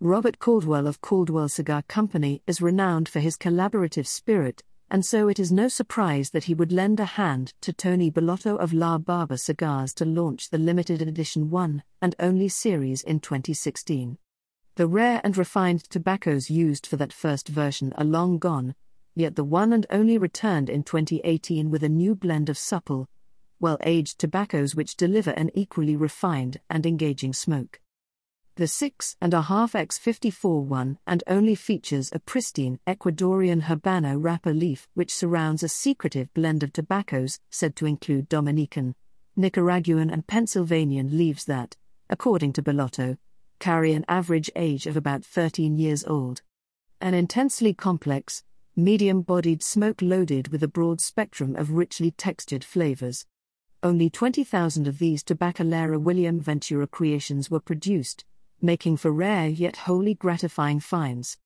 Robert Caldwell of Caldwell Cigar Company is renowned for his collaborative spirit, and so it is no surprise that he would lend a hand to Tony Bellotto of La Barba Cigars to launch the limited edition one and only series in 2016. The rare and refined tobaccos used for that first version are long gone, yet the one and only returned in 2018 with a new blend of supple, well aged tobaccos which deliver an equally refined and engaging smoke. The 6.5x 54 one and only features a pristine Ecuadorian Habano wrapper leaf which surrounds a secretive blend of tobaccos said to include Dominican, Nicaraguan, and Pennsylvanian leaves that, according to Bellotto, carry an average age of about 13 years old. An intensely complex, medium bodied smoke loaded with a broad spectrum of richly textured flavors. Only 20,000 of these Tabacalera William Ventura creations were produced, making for rare yet wholly gratifying finds.